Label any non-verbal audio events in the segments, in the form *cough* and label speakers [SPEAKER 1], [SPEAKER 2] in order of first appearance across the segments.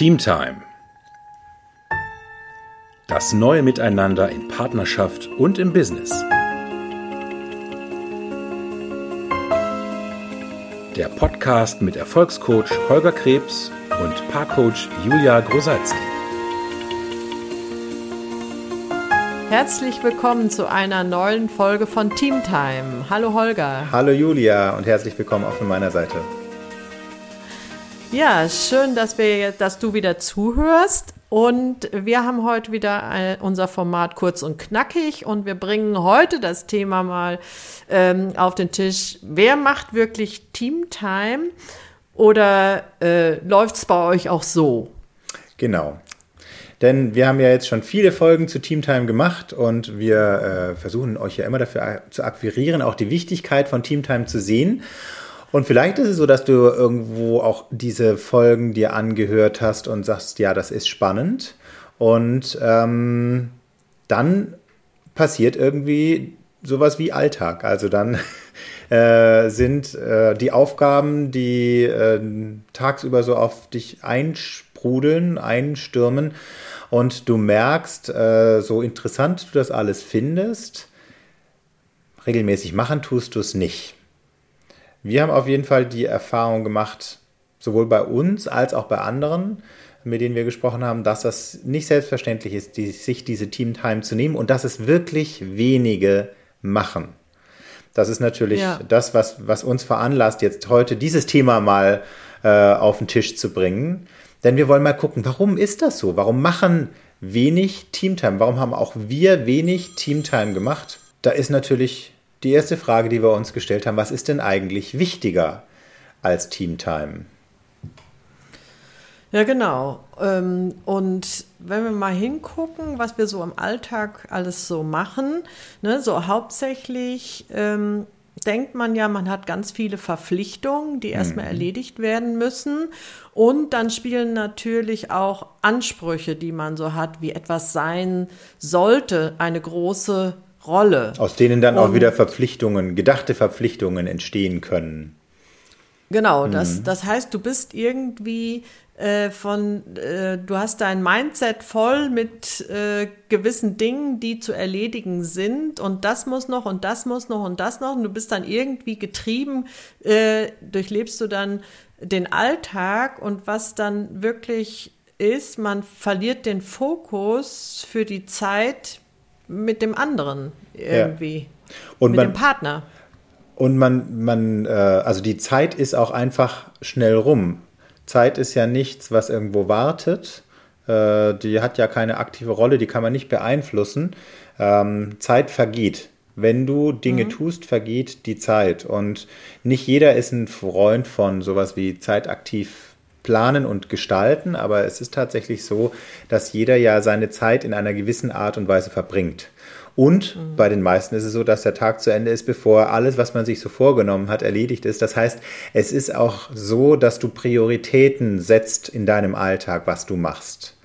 [SPEAKER 1] Teamtime. Das neue Miteinander in Partnerschaft und im Business. Der Podcast mit Erfolgscoach Holger Krebs und Paarcoach Julia Grosalski.
[SPEAKER 2] Herzlich willkommen zu einer neuen Folge von Teamtime. Hallo Holger.
[SPEAKER 3] Hallo Julia und herzlich willkommen auch von meiner Seite.
[SPEAKER 2] Ja, schön, dass, wir, dass du wieder zuhörst. Und wir haben heute wieder ein, unser Format kurz und knackig und wir bringen heute das Thema mal ähm, auf den Tisch. Wer macht wirklich Teamtime oder äh, läuft es bei euch auch so?
[SPEAKER 3] Genau. Denn wir haben ja jetzt schon viele Folgen zu Teamtime gemacht und wir äh, versuchen euch ja immer dafür zu akquirieren, auch die Wichtigkeit von Teamtime zu sehen. Und vielleicht ist es so, dass du irgendwo auch diese Folgen dir angehört hast und sagst, ja, das ist spannend. Und ähm, dann passiert irgendwie sowas wie Alltag. Also dann *laughs* äh, sind äh, die Aufgaben, die äh, tagsüber so auf dich einsprudeln, einstürmen und du merkst, äh, so interessant du das alles findest, regelmäßig machen tust du es nicht. Wir haben auf jeden Fall die Erfahrung gemacht, sowohl bei uns als auch bei anderen, mit denen wir gesprochen haben, dass das nicht selbstverständlich ist, die, sich diese Teamtime zu nehmen und dass es wirklich wenige machen. Das ist natürlich ja. das, was, was uns veranlasst, jetzt heute dieses Thema mal äh, auf den Tisch zu bringen. Denn wir wollen mal gucken, warum ist das so? Warum machen wenig Teamtime? Warum haben auch wir wenig Teamtime gemacht? Da ist natürlich die erste Frage, die wir uns gestellt haben, was ist denn eigentlich wichtiger als Teamtime?
[SPEAKER 2] Ja, genau. Ähm, und wenn wir mal hingucken, was wir so im Alltag alles so machen, ne, so hauptsächlich ähm, denkt man ja, man hat ganz viele Verpflichtungen, die erstmal mhm. erledigt werden müssen. Und dann spielen natürlich auch Ansprüche, die man so hat, wie etwas sein sollte, eine große Rolle.
[SPEAKER 3] Aus denen dann Und, auch wieder Verpflichtungen, gedachte Verpflichtungen entstehen können.
[SPEAKER 2] Genau, mhm. das, das heißt, du bist irgendwie äh, von, äh, du hast dein Mindset voll mit äh, gewissen Dingen, die zu erledigen sind und das muss noch und das muss noch und das noch und du bist dann irgendwie getrieben, äh, durchlebst du dann den Alltag und was dann wirklich ist, man verliert den Fokus für die Zeit mit dem anderen irgendwie. Ja. Und mit man, dem Partner.
[SPEAKER 3] Und man, man, äh, also die Zeit ist auch einfach schnell rum. Zeit ist ja nichts, was irgendwo wartet. Äh, die hat ja keine aktive Rolle, die kann man nicht beeinflussen. Ähm, Zeit vergeht. Wenn du Dinge mhm. tust, vergeht die Zeit. Und nicht jeder ist ein Freund von sowas wie zeitaktiv planen und gestalten, aber es ist tatsächlich so, dass jeder ja seine Zeit in einer gewissen Art und Weise verbringt. Und mhm. bei den meisten ist es so, dass der Tag zu Ende ist, bevor alles, was man sich so vorgenommen hat, erledigt ist. Das heißt, es ist auch so, dass du Prioritäten setzt in deinem Alltag, was du machst.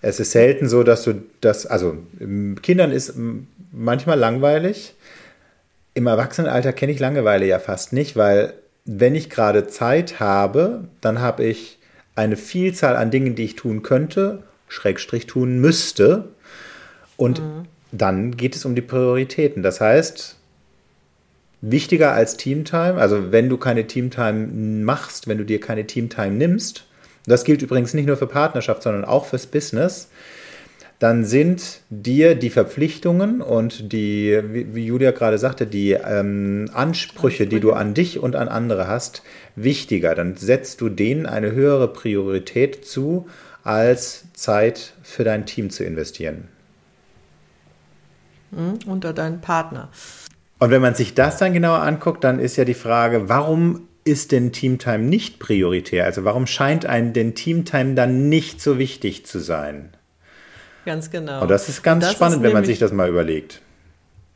[SPEAKER 3] Es ist selten so, dass du das, also Kindern ist manchmal langweilig. Im Erwachsenenalter kenne ich Langeweile ja fast nicht, weil wenn ich gerade Zeit habe, dann habe ich eine Vielzahl an Dingen, die ich tun könnte, Schrägstrich tun müsste. Und mhm. dann geht es um die Prioritäten. Das heißt, wichtiger als Teamtime, also wenn du keine Teamtime machst, wenn du dir keine Teamtime nimmst, das gilt übrigens nicht nur für Partnerschaft, sondern auch fürs Business, dann sind dir die Verpflichtungen und die, wie Julia gerade sagte, die ähm, Ansprüche, die du an dich und an andere hast, wichtiger. Dann setzt du denen eine höhere Priorität zu, als Zeit für dein Team zu investieren.
[SPEAKER 2] Mhm, unter deinen Partner.
[SPEAKER 3] Und wenn man sich das dann genauer anguckt, dann ist ja die Frage, warum ist denn Teamtime nicht prioritär? Also warum scheint einem denn Teamtime dann nicht so wichtig zu sein?
[SPEAKER 2] Ganz genau.
[SPEAKER 3] Und das ist ganz das spannend, ist wenn man sich das mal überlegt.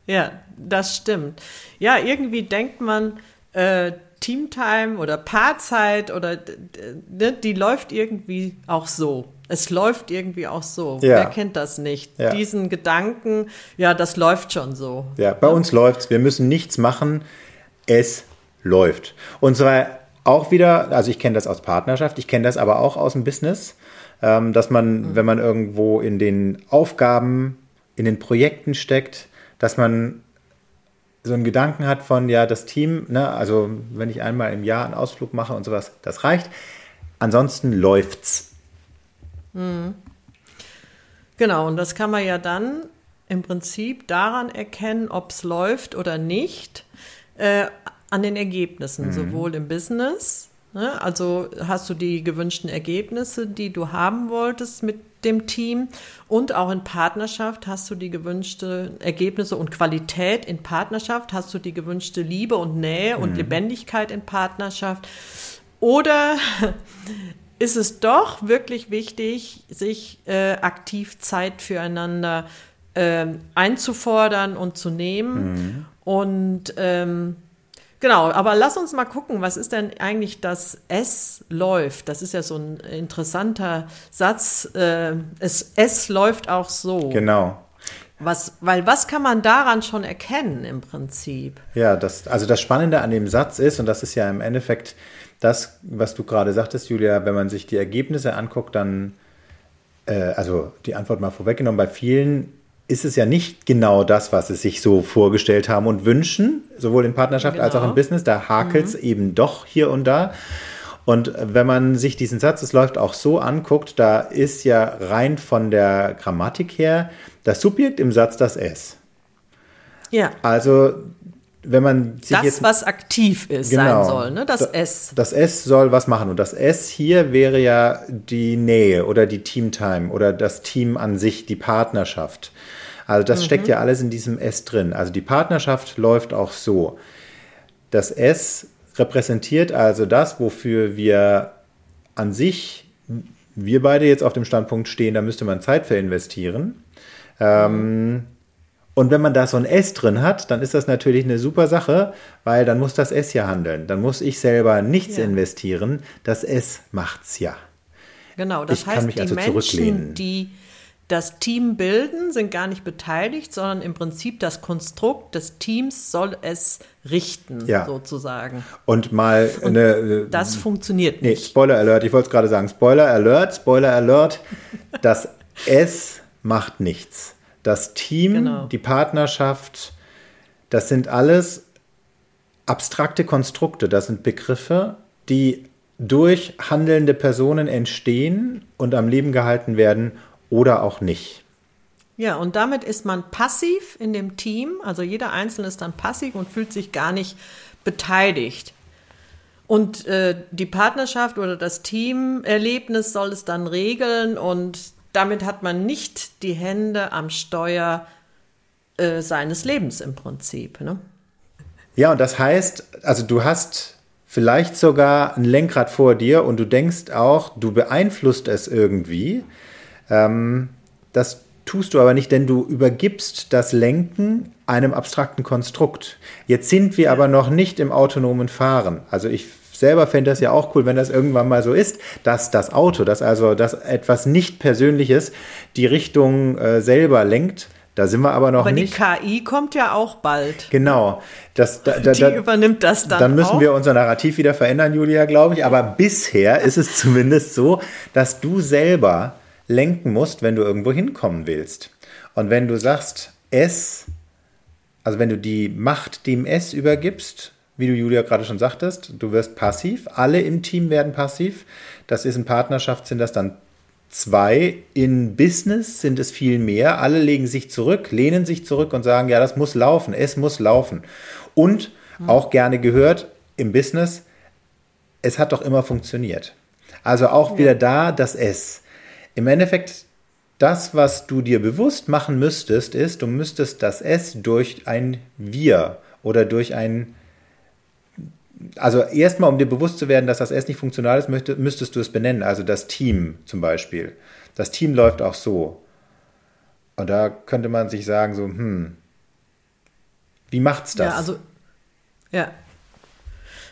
[SPEAKER 2] Ja, das stimmt. Ja, irgendwie denkt man, äh, Teamtime oder Paarzeit oder ne, die läuft irgendwie auch so. Es läuft irgendwie auch so. Ja. Wer kennt das nicht? Ja. Diesen Gedanken, ja, das läuft schon so.
[SPEAKER 3] Ja, bei uns läuft's. Wir müssen nichts machen. Es läuft. Und zwar auch wieder, also ich kenne das aus Partnerschaft, ich kenne das aber auch aus dem Business, ähm, dass man, mhm. wenn man irgendwo in den Aufgaben, in den Projekten steckt, dass man so einen Gedanken hat von, ja, das Team, ne, also wenn ich einmal im Jahr einen Ausflug mache und sowas, das reicht. Ansonsten läuft's.
[SPEAKER 2] Mhm. Genau, und das kann man ja dann im Prinzip daran erkennen, ob es läuft oder nicht, äh, an den Ergebnissen, mhm. sowohl im Business, ne, also hast du die gewünschten Ergebnisse, die du haben wolltest mit dem Team? Und auch in Partnerschaft hast du die gewünschte Ergebnisse und Qualität in Partnerschaft, hast du die gewünschte Liebe und Nähe und mhm. Lebendigkeit in Partnerschaft? Oder *laughs* ist es doch wirklich wichtig, sich äh, aktiv Zeit füreinander äh, einzufordern und zu nehmen? Mhm. und ähm, Genau, aber lass uns mal gucken, was ist denn eigentlich das S läuft? Das ist ja so ein interessanter Satz. Äh, es, es läuft auch so.
[SPEAKER 3] Genau.
[SPEAKER 2] Was, weil was kann man daran schon erkennen im Prinzip?
[SPEAKER 3] Ja, das, also das Spannende an dem Satz ist, und das ist ja im Endeffekt das, was du gerade sagtest, Julia, wenn man sich die Ergebnisse anguckt, dann, äh, also die Antwort mal vorweggenommen, bei vielen ist es ja nicht genau das, was sie sich so vorgestellt haben und wünschen, sowohl in Partnerschaft genau. als auch im genau. Business. Da hakelt es mhm. eben doch hier und da. Und wenn man sich diesen Satz, es läuft auch so anguckt, da ist ja rein von der Grammatik her das Subjekt im Satz das S.
[SPEAKER 2] Ja.
[SPEAKER 3] Also wenn man sich
[SPEAKER 2] das,
[SPEAKER 3] jetzt,
[SPEAKER 2] was aktiv ist, genau, sein soll, ne? das S.
[SPEAKER 3] Das S soll was machen. Und das S hier wäre ja die Nähe oder die Teamtime oder das Team an sich, die Partnerschaft. Also das mhm. steckt ja alles in diesem S drin. Also die Partnerschaft läuft auch so. Das S repräsentiert also das, wofür wir an sich, wir beide jetzt auf dem Standpunkt stehen, da müsste man Zeit für investieren. Ähm. Und wenn man da so ein S drin hat, dann ist das natürlich eine super Sache, weil dann muss das S ja handeln. Dann muss ich selber nichts ja. investieren. Das S macht's ja.
[SPEAKER 2] Genau, das ich heißt, die also Menschen, die das Team bilden, sind gar nicht beteiligt, sondern im Prinzip das Konstrukt des Teams soll es richten, ja. sozusagen.
[SPEAKER 3] Und mal Und eine. Äh,
[SPEAKER 2] das funktioniert
[SPEAKER 3] nicht. Nee, Spoiler Alert, ich wollte es gerade sagen. Spoiler Alert, Spoiler Alert. *laughs* das S macht nichts. Das Team, genau. die Partnerschaft, das sind alles abstrakte Konstrukte, das sind Begriffe, die durch handelnde Personen entstehen und am Leben gehalten werden oder auch nicht.
[SPEAKER 2] Ja, und damit ist man passiv in dem Team, also jeder Einzelne ist dann passiv und fühlt sich gar nicht beteiligt. Und äh, die Partnerschaft oder das Teamerlebnis soll es dann regeln und damit hat man nicht die Hände am Steuer äh, seines Lebens im Prinzip. Ne?
[SPEAKER 3] Ja, und das heißt, also du hast vielleicht sogar ein Lenkrad vor dir und du denkst auch, du beeinflusst es irgendwie. Ähm, das tust du aber nicht, denn du übergibst das Lenken einem abstrakten Konstrukt. Jetzt sind wir aber noch nicht im autonomen Fahren. Also ich selber fände das ja auch cool, wenn das irgendwann mal so ist, dass das Auto, dass also das etwas nicht Persönliches die Richtung äh, selber lenkt. Da sind wir aber noch aber nicht.
[SPEAKER 2] Aber die KI kommt ja auch bald.
[SPEAKER 3] Genau.
[SPEAKER 2] Das, da, da, die übernimmt das dann.
[SPEAKER 3] Dann müssen
[SPEAKER 2] auch.
[SPEAKER 3] wir unser Narrativ wieder verändern, Julia, glaube ich. Aber bisher ist es *laughs* zumindest so, dass du selber lenken musst, wenn du irgendwo hinkommen willst. Und wenn du sagst, es, also wenn du die Macht dem S übergibst, wie du Julia gerade schon sagtest, du wirst passiv, alle im Team werden passiv. Das ist in Partnerschaft sind das dann zwei, in Business sind es viel mehr. Alle legen sich zurück, lehnen sich zurück und sagen, ja, das muss laufen, es muss laufen. Und auch gerne gehört im Business, es hat doch immer funktioniert. Also auch ja. wieder da das S. Im Endeffekt, das, was du dir bewusst machen müsstest, ist, du müsstest das S durch ein Wir oder durch ein also erstmal, um dir bewusst zu werden, dass das S nicht funktional ist, müsstest du es benennen. Also das Team zum Beispiel. Das Team läuft auch so. Und da könnte man sich sagen, so, hm, wie macht's das?
[SPEAKER 2] Ja, also, ja.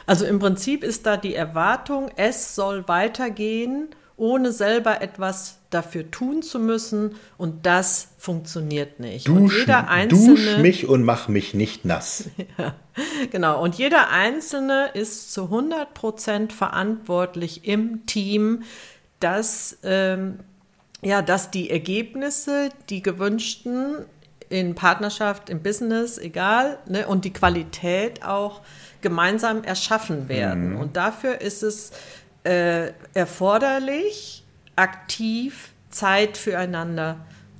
[SPEAKER 2] Also im Prinzip ist da die Erwartung, es soll weitergehen ohne selber etwas dafür tun zu müssen. Und das funktioniert nicht.
[SPEAKER 3] Dusch,
[SPEAKER 2] und jeder Einzelne,
[SPEAKER 3] dusch mich und mach mich nicht nass. *laughs*
[SPEAKER 2] ja, genau. Und jeder Einzelne ist zu 100 Prozent verantwortlich im Team, dass, ähm, ja, dass die Ergebnisse, die gewünschten, in Partnerschaft, im Business, egal, ne, und die Qualität auch gemeinsam erschaffen werden. Mhm. Und dafür ist es äh, erforderlich, aktiv Zeit füreinander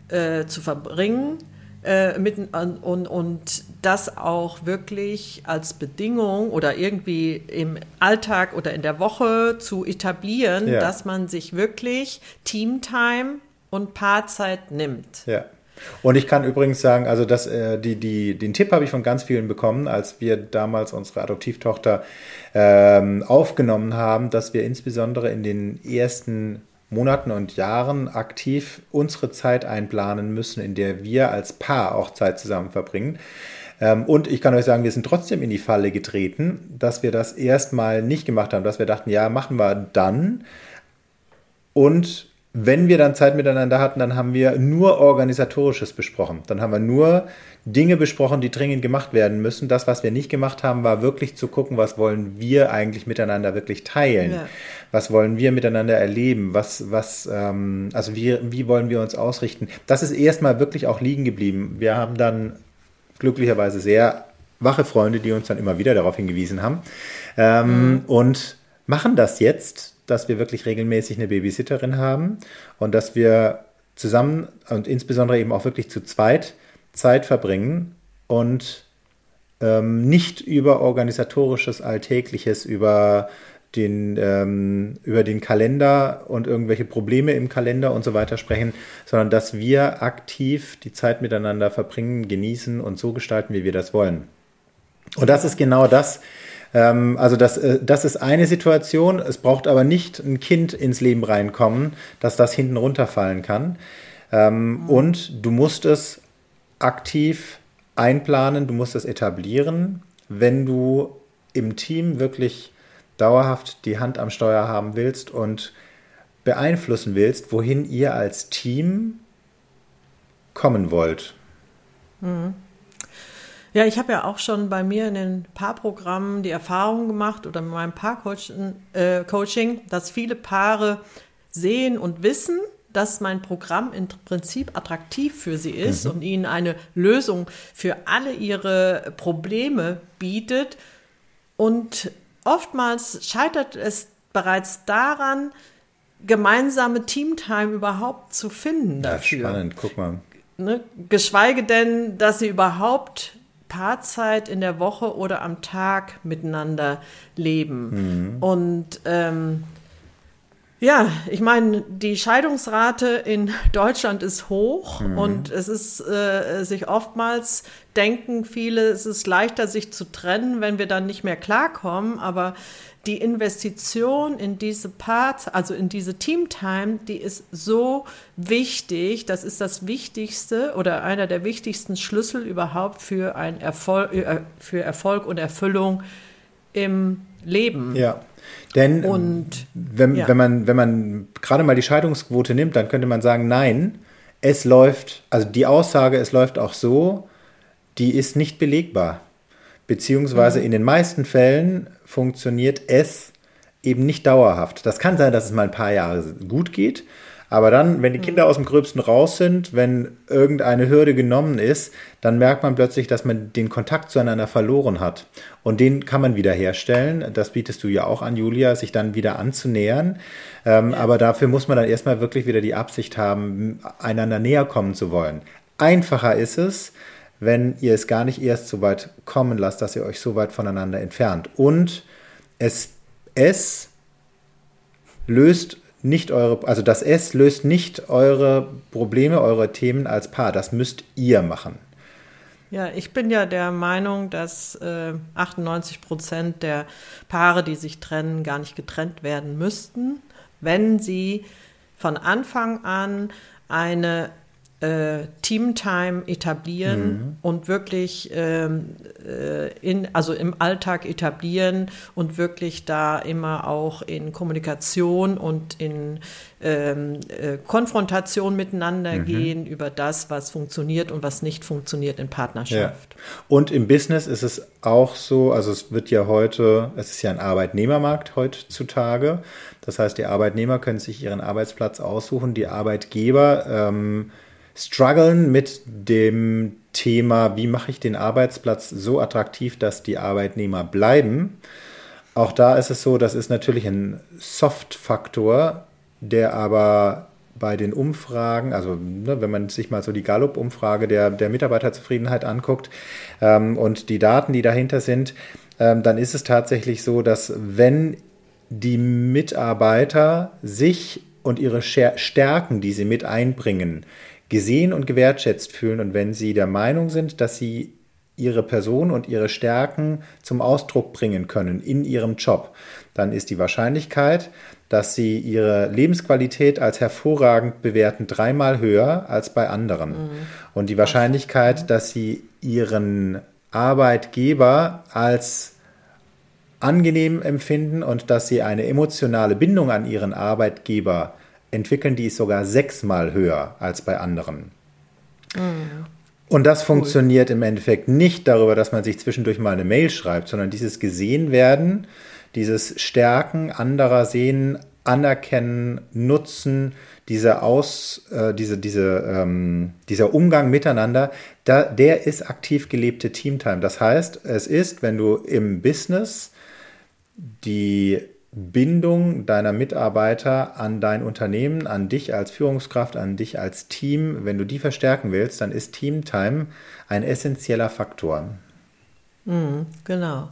[SPEAKER 2] äh, zu verbringen äh, mit, und, und, das auch wirklich als Bedingung oder irgendwie im Alltag oder in der Woche zu etablieren, ja. dass man sich wirklich Teamtime und Paarzeit nimmt.
[SPEAKER 3] Ja. Und ich kann übrigens sagen, also das, äh, die, die, den Tipp habe ich von ganz vielen bekommen, als wir damals unsere Adoptivtochter ähm, aufgenommen haben, dass wir insbesondere in den ersten Monaten und Jahren aktiv unsere Zeit einplanen müssen, in der wir als Paar auch Zeit zusammen verbringen. Ähm, und ich kann euch sagen, wir sind trotzdem in die Falle getreten, dass wir das erstmal nicht gemacht haben, dass wir dachten, ja, machen wir dann. Und wenn wir dann Zeit miteinander hatten, dann haben wir nur Organisatorisches besprochen. Dann haben wir nur Dinge besprochen, die dringend gemacht werden müssen. Das, was wir nicht gemacht haben, war wirklich zu gucken, was wollen wir eigentlich miteinander wirklich teilen? Ja. Was wollen wir miteinander erleben? Was, was, ähm, also wie, wie wollen wir uns ausrichten? Das ist erstmal wirklich auch liegen geblieben. Wir haben dann glücklicherweise sehr wache Freunde, die uns dann immer wieder darauf hingewiesen haben. Ähm, mhm. Und machen das jetzt dass wir wirklich regelmäßig eine Babysitterin haben und dass wir zusammen und insbesondere eben auch wirklich zu zweit Zeit verbringen und ähm, nicht über organisatorisches Alltägliches, über den, ähm, über den Kalender und irgendwelche Probleme im Kalender und so weiter sprechen, sondern dass wir aktiv die Zeit miteinander verbringen, genießen und so gestalten, wie wir das wollen. Und das ist genau das, also das, äh, das ist eine Situation. Es braucht aber nicht ein Kind ins Leben reinkommen, dass das hinten runterfallen kann. Ähm. Und du musst es aktiv einplanen, du musst es etablieren, wenn du im Team wirklich dauerhaft die Hand am Steuer haben willst und beeinflussen willst, wohin ihr als Team kommen wollt.
[SPEAKER 2] Mhm. Ja, ich habe ja auch schon bei mir in den Paarprogrammen die Erfahrung gemacht oder mit meinem Paarcoaching, äh, dass viele Paare sehen und wissen, dass mein Programm im Prinzip attraktiv für sie ist mhm. und ihnen eine Lösung für alle ihre Probleme bietet. Und oftmals scheitert es bereits daran, gemeinsame Teamtime überhaupt zu finden dafür.
[SPEAKER 3] Ja, spannend, guck mal.
[SPEAKER 2] Ne? Geschweige denn, dass sie überhaupt Paarzeit in der Woche oder am Tag miteinander leben. Mhm. Und ähm, ja, ich meine, die Scheidungsrate in *laughs* Deutschland ist hoch mhm. und es ist äh, sich oftmals denken viele, es ist leichter, sich zu trennen, wenn wir dann nicht mehr klarkommen. Aber die Investition in diese Part, also in diese Teamtime, die ist so wichtig. Das ist das Wichtigste oder einer der wichtigsten Schlüssel überhaupt für ein Erfolg, äh, für Erfolg und Erfüllung im Leben.
[SPEAKER 3] Ja. Denn und, wenn, ja. wenn, man, wenn man gerade mal die Scheidungsquote nimmt, dann könnte man sagen, nein, es läuft, also die Aussage, es läuft auch so, die ist nicht belegbar. Beziehungsweise mhm. in den meisten Fällen funktioniert es eben nicht dauerhaft. Das kann sein, dass es mal ein paar Jahre gut geht, aber dann, wenn die Kinder mhm. aus dem Gröbsten raus sind, wenn irgendeine Hürde genommen ist, dann merkt man plötzlich, dass man den Kontakt zueinander verloren hat. Und den kann man wieder herstellen. Das bietest du ja auch an, Julia, sich dann wieder anzunähern. Ähm, ja. Aber dafür muss man dann erstmal wirklich wieder die Absicht haben, einander näher kommen zu wollen. Einfacher ist es, wenn ihr es gar nicht erst so weit kommen lasst, dass ihr euch so weit voneinander entfernt. Und es, es löst nicht eure, also das S löst nicht eure Probleme, eure Themen als Paar. Das müsst ihr machen.
[SPEAKER 2] Ja, ich bin ja der Meinung, dass äh, 98 Prozent der Paare, die sich trennen, gar nicht getrennt werden müssten, wenn sie von Anfang an eine äh, Teamtime etablieren mhm. und wirklich ähm, äh, in, also im Alltag etablieren und wirklich da immer auch in Kommunikation und in ähm, äh, Konfrontation miteinander mhm. gehen über das, was funktioniert und was nicht funktioniert in Partnerschaft.
[SPEAKER 3] Ja. Und im Business ist es auch so, also es wird ja heute, es ist ja ein Arbeitnehmermarkt heutzutage. Das heißt, die Arbeitnehmer können sich ihren Arbeitsplatz aussuchen, die Arbeitgeber ähm, strugglen mit dem Thema, wie mache ich den Arbeitsplatz so attraktiv, dass die Arbeitnehmer bleiben. Auch da ist es so, das ist natürlich ein Soft-Faktor, der aber bei den Umfragen, also ne, wenn man sich mal so die Gallup-Umfrage der, der Mitarbeiterzufriedenheit anguckt ähm, und die Daten, die dahinter sind, ähm, dann ist es tatsächlich so, dass wenn die Mitarbeiter sich und ihre Stärken, die sie mit einbringen, gesehen und gewertschätzt fühlen und wenn sie der Meinung sind, dass sie ihre Person und ihre Stärken zum Ausdruck bringen können in ihrem Job, dann ist die Wahrscheinlichkeit, dass sie ihre Lebensqualität als hervorragend bewerten, dreimal höher als bei anderen. Mhm. Und die Wahrscheinlichkeit, dass sie ihren Arbeitgeber als angenehm empfinden und dass sie eine emotionale Bindung an ihren Arbeitgeber entwickeln, die ist sogar sechsmal höher als bei anderen. Mhm. Und das funktioniert im Endeffekt nicht darüber, dass man sich zwischendurch mal eine Mail schreibt, sondern dieses gesehen werden, dieses Stärken anderer sehen, anerkennen, nutzen, diese Aus, äh, diese, diese, ähm, dieser Umgang miteinander, da, der ist aktiv gelebte Teamtime. Das heißt, es ist, wenn du im Business die Bindung deiner Mitarbeiter an dein Unternehmen, an dich als Führungskraft, an dich als Team, wenn du die verstärken willst, dann ist Teamtime ein essentieller Faktor.
[SPEAKER 2] Mhm, genau.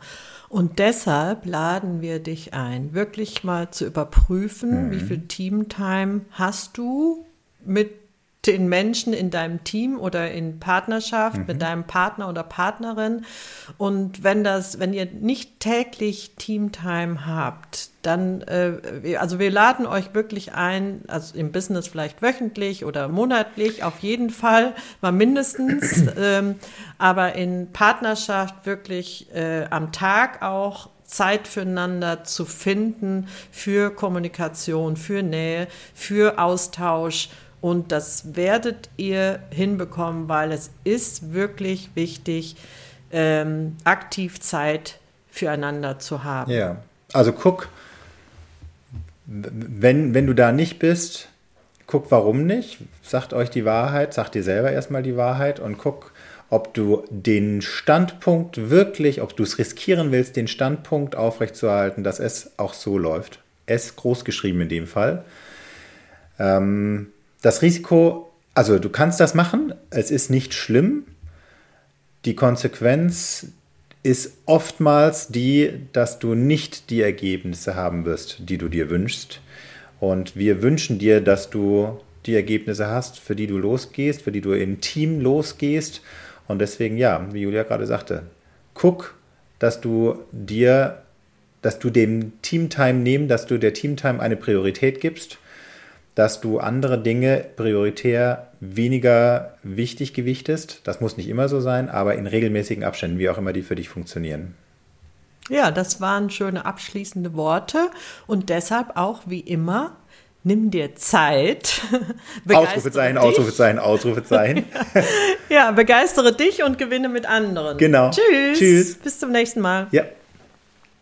[SPEAKER 2] Und deshalb laden wir dich ein, wirklich mal zu überprüfen, mhm. wie viel Teamtime hast du mit den Menschen in deinem Team oder in Partnerschaft mhm. mit deinem Partner oder Partnerin. Und wenn das, wenn ihr nicht täglich Teamtime habt, dann, äh, also wir laden euch wirklich ein, also im Business vielleicht wöchentlich oder monatlich, auf jeden Fall, mal mindestens, *clears throat* ähm, aber in Partnerschaft wirklich äh, am Tag auch Zeit füreinander zu finden, für Kommunikation, für Nähe, für Austausch und das werdet ihr hinbekommen, weil es ist wirklich wichtig, ähm, aktiv Zeit füreinander zu haben.
[SPEAKER 3] Ja, also guck, wenn, wenn du da nicht bist, guck, warum nicht. Sagt euch die Wahrheit, sagt dir selber erstmal die Wahrheit und guck, ob du den Standpunkt wirklich, ob du es riskieren willst, den Standpunkt aufrechtzuerhalten, dass es auch so läuft. Es großgeschrieben in dem Fall. Ähm, das Risiko, also du kannst das machen, es ist nicht schlimm. Die Konsequenz ist oftmals die, dass du nicht die Ergebnisse haben wirst, die du dir wünschst. Und wir wünschen dir, dass du die Ergebnisse hast, für die du losgehst, für die du im Team losgehst. Und deswegen, ja, wie Julia gerade sagte, guck, dass du dir, dass du dem Teamtime nehmen, dass du der Teamtime eine Priorität gibst dass du andere Dinge prioritär weniger wichtig gewichtest. Das muss nicht immer so sein, aber in regelmäßigen Abständen, wie auch immer die für dich funktionieren.
[SPEAKER 2] Ja, das waren schöne abschließende Worte und deshalb auch wie immer nimm dir Zeit. *laughs*
[SPEAKER 3] Ausrufezeichen, Ausrufezeichen, Ausrufezeichen. *laughs*
[SPEAKER 2] ja, begeistere dich und gewinne mit anderen.
[SPEAKER 3] Genau.
[SPEAKER 2] Tschüss.
[SPEAKER 3] Tschüss.
[SPEAKER 2] Bis zum nächsten Mal.
[SPEAKER 3] Ja.